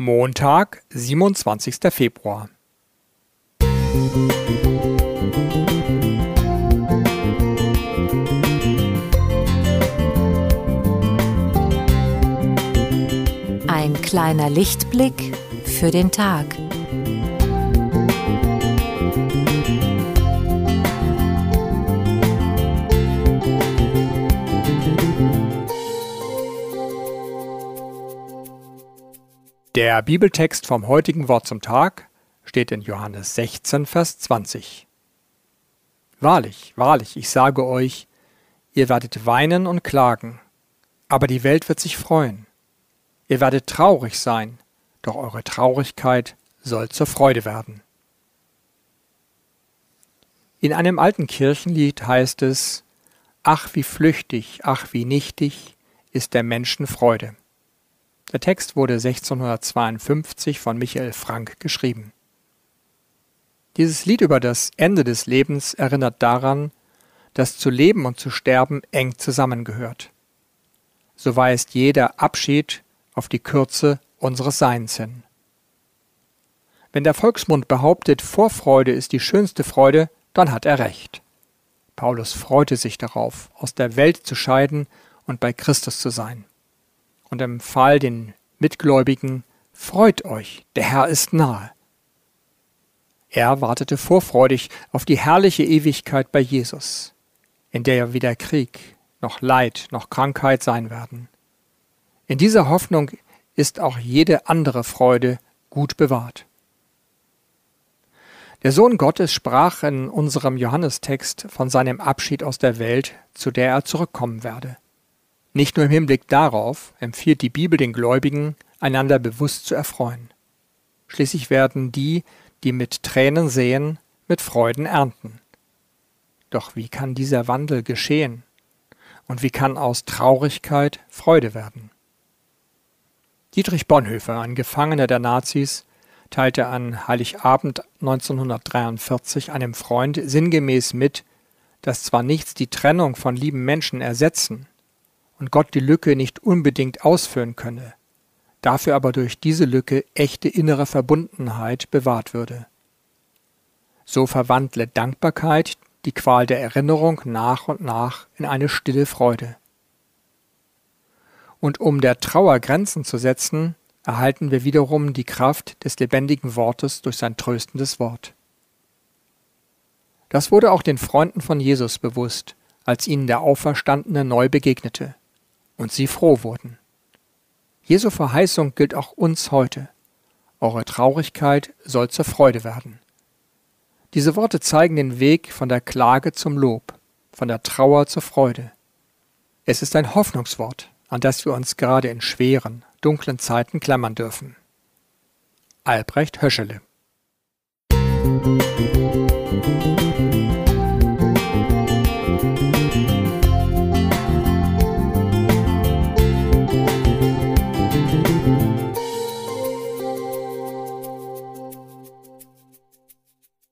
Montag, 27. Februar. Ein kleiner Lichtblick für den Tag. Der Bibeltext vom heutigen Wort zum Tag steht in Johannes 16, Vers 20. Wahrlich, wahrlich, ich sage euch, ihr werdet weinen und klagen, aber die Welt wird sich freuen. Ihr werdet traurig sein, doch eure Traurigkeit soll zur Freude werden. In einem alten Kirchenlied heißt es, Ach wie flüchtig, ach wie nichtig ist der Menschen Freude. Der Text wurde 1652 von Michael Frank geschrieben. Dieses Lied über das Ende des Lebens erinnert daran, dass zu leben und zu sterben eng zusammengehört. So weist jeder Abschied auf die Kürze unseres Seins hin. Wenn der Volksmund behauptet, Vorfreude ist die schönste Freude, dann hat er recht. Paulus freute sich darauf, aus der Welt zu scheiden und bei Christus zu sein und empfahl den Mitgläubigen, Freut euch, der Herr ist nahe. Er wartete vorfreudig auf die herrliche Ewigkeit bei Jesus, in der ja weder Krieg, noch Leid, noch Krankheit sein werden. In dieser Hoffnung ist auch jede andere Freude gut bewahrt. Der Sohn Gottes sprach in unserem Johannestext von seinem Abschied aus der Welt, zu der er zurückkommen werde. Nicht nur im Hinblick darauf empfiehlt die Bibel den Gläubigen, einander bewusst zu erfreuen. Schließlich werden die, die mit Tränen sehen, mit Freuden ernten. Doch wie kann dieser Wandel geschehen? Und wie kann aus Traurigkeit Freude werden? Dietrich Bonhoeffer, ein Gefangener der Nazis, teilte an Heiligabend 1943 einem Freund sinngemäß mit, dass zwar nichts die Trennung von lieben Menschen ersetzen, und Gott die Lücke nicht unbedingt ausführen könne, dafür aber durch diese Lücke echte innere Verbundenheit bewahrt würde. So verwandle Dankbarkeit die Qual der Erinnerung nach und nach in eine stille Freude. Und um der Trauer Grenzen zu setzen, erhalten wir wiederum die Kraft des lebendigen Wortes durch sein tröstendes Wort. Das wurde auch den Freunden von Jesus bewusst, als ihnen der Auferstandene neu begegnete und sie froh wurden. Jesu Verheißung gilt auch uns heute. Eure Traurigkeit soll zur Freude werden. Diese Worte zeigen den Weg von der Klage zum Lob, von der Trauer zur Freude. Es ist ein Hoffnungswort, an das wir uns gerade in schweren, dunklen Zeiten klammern dürfen. Albrecht Höschele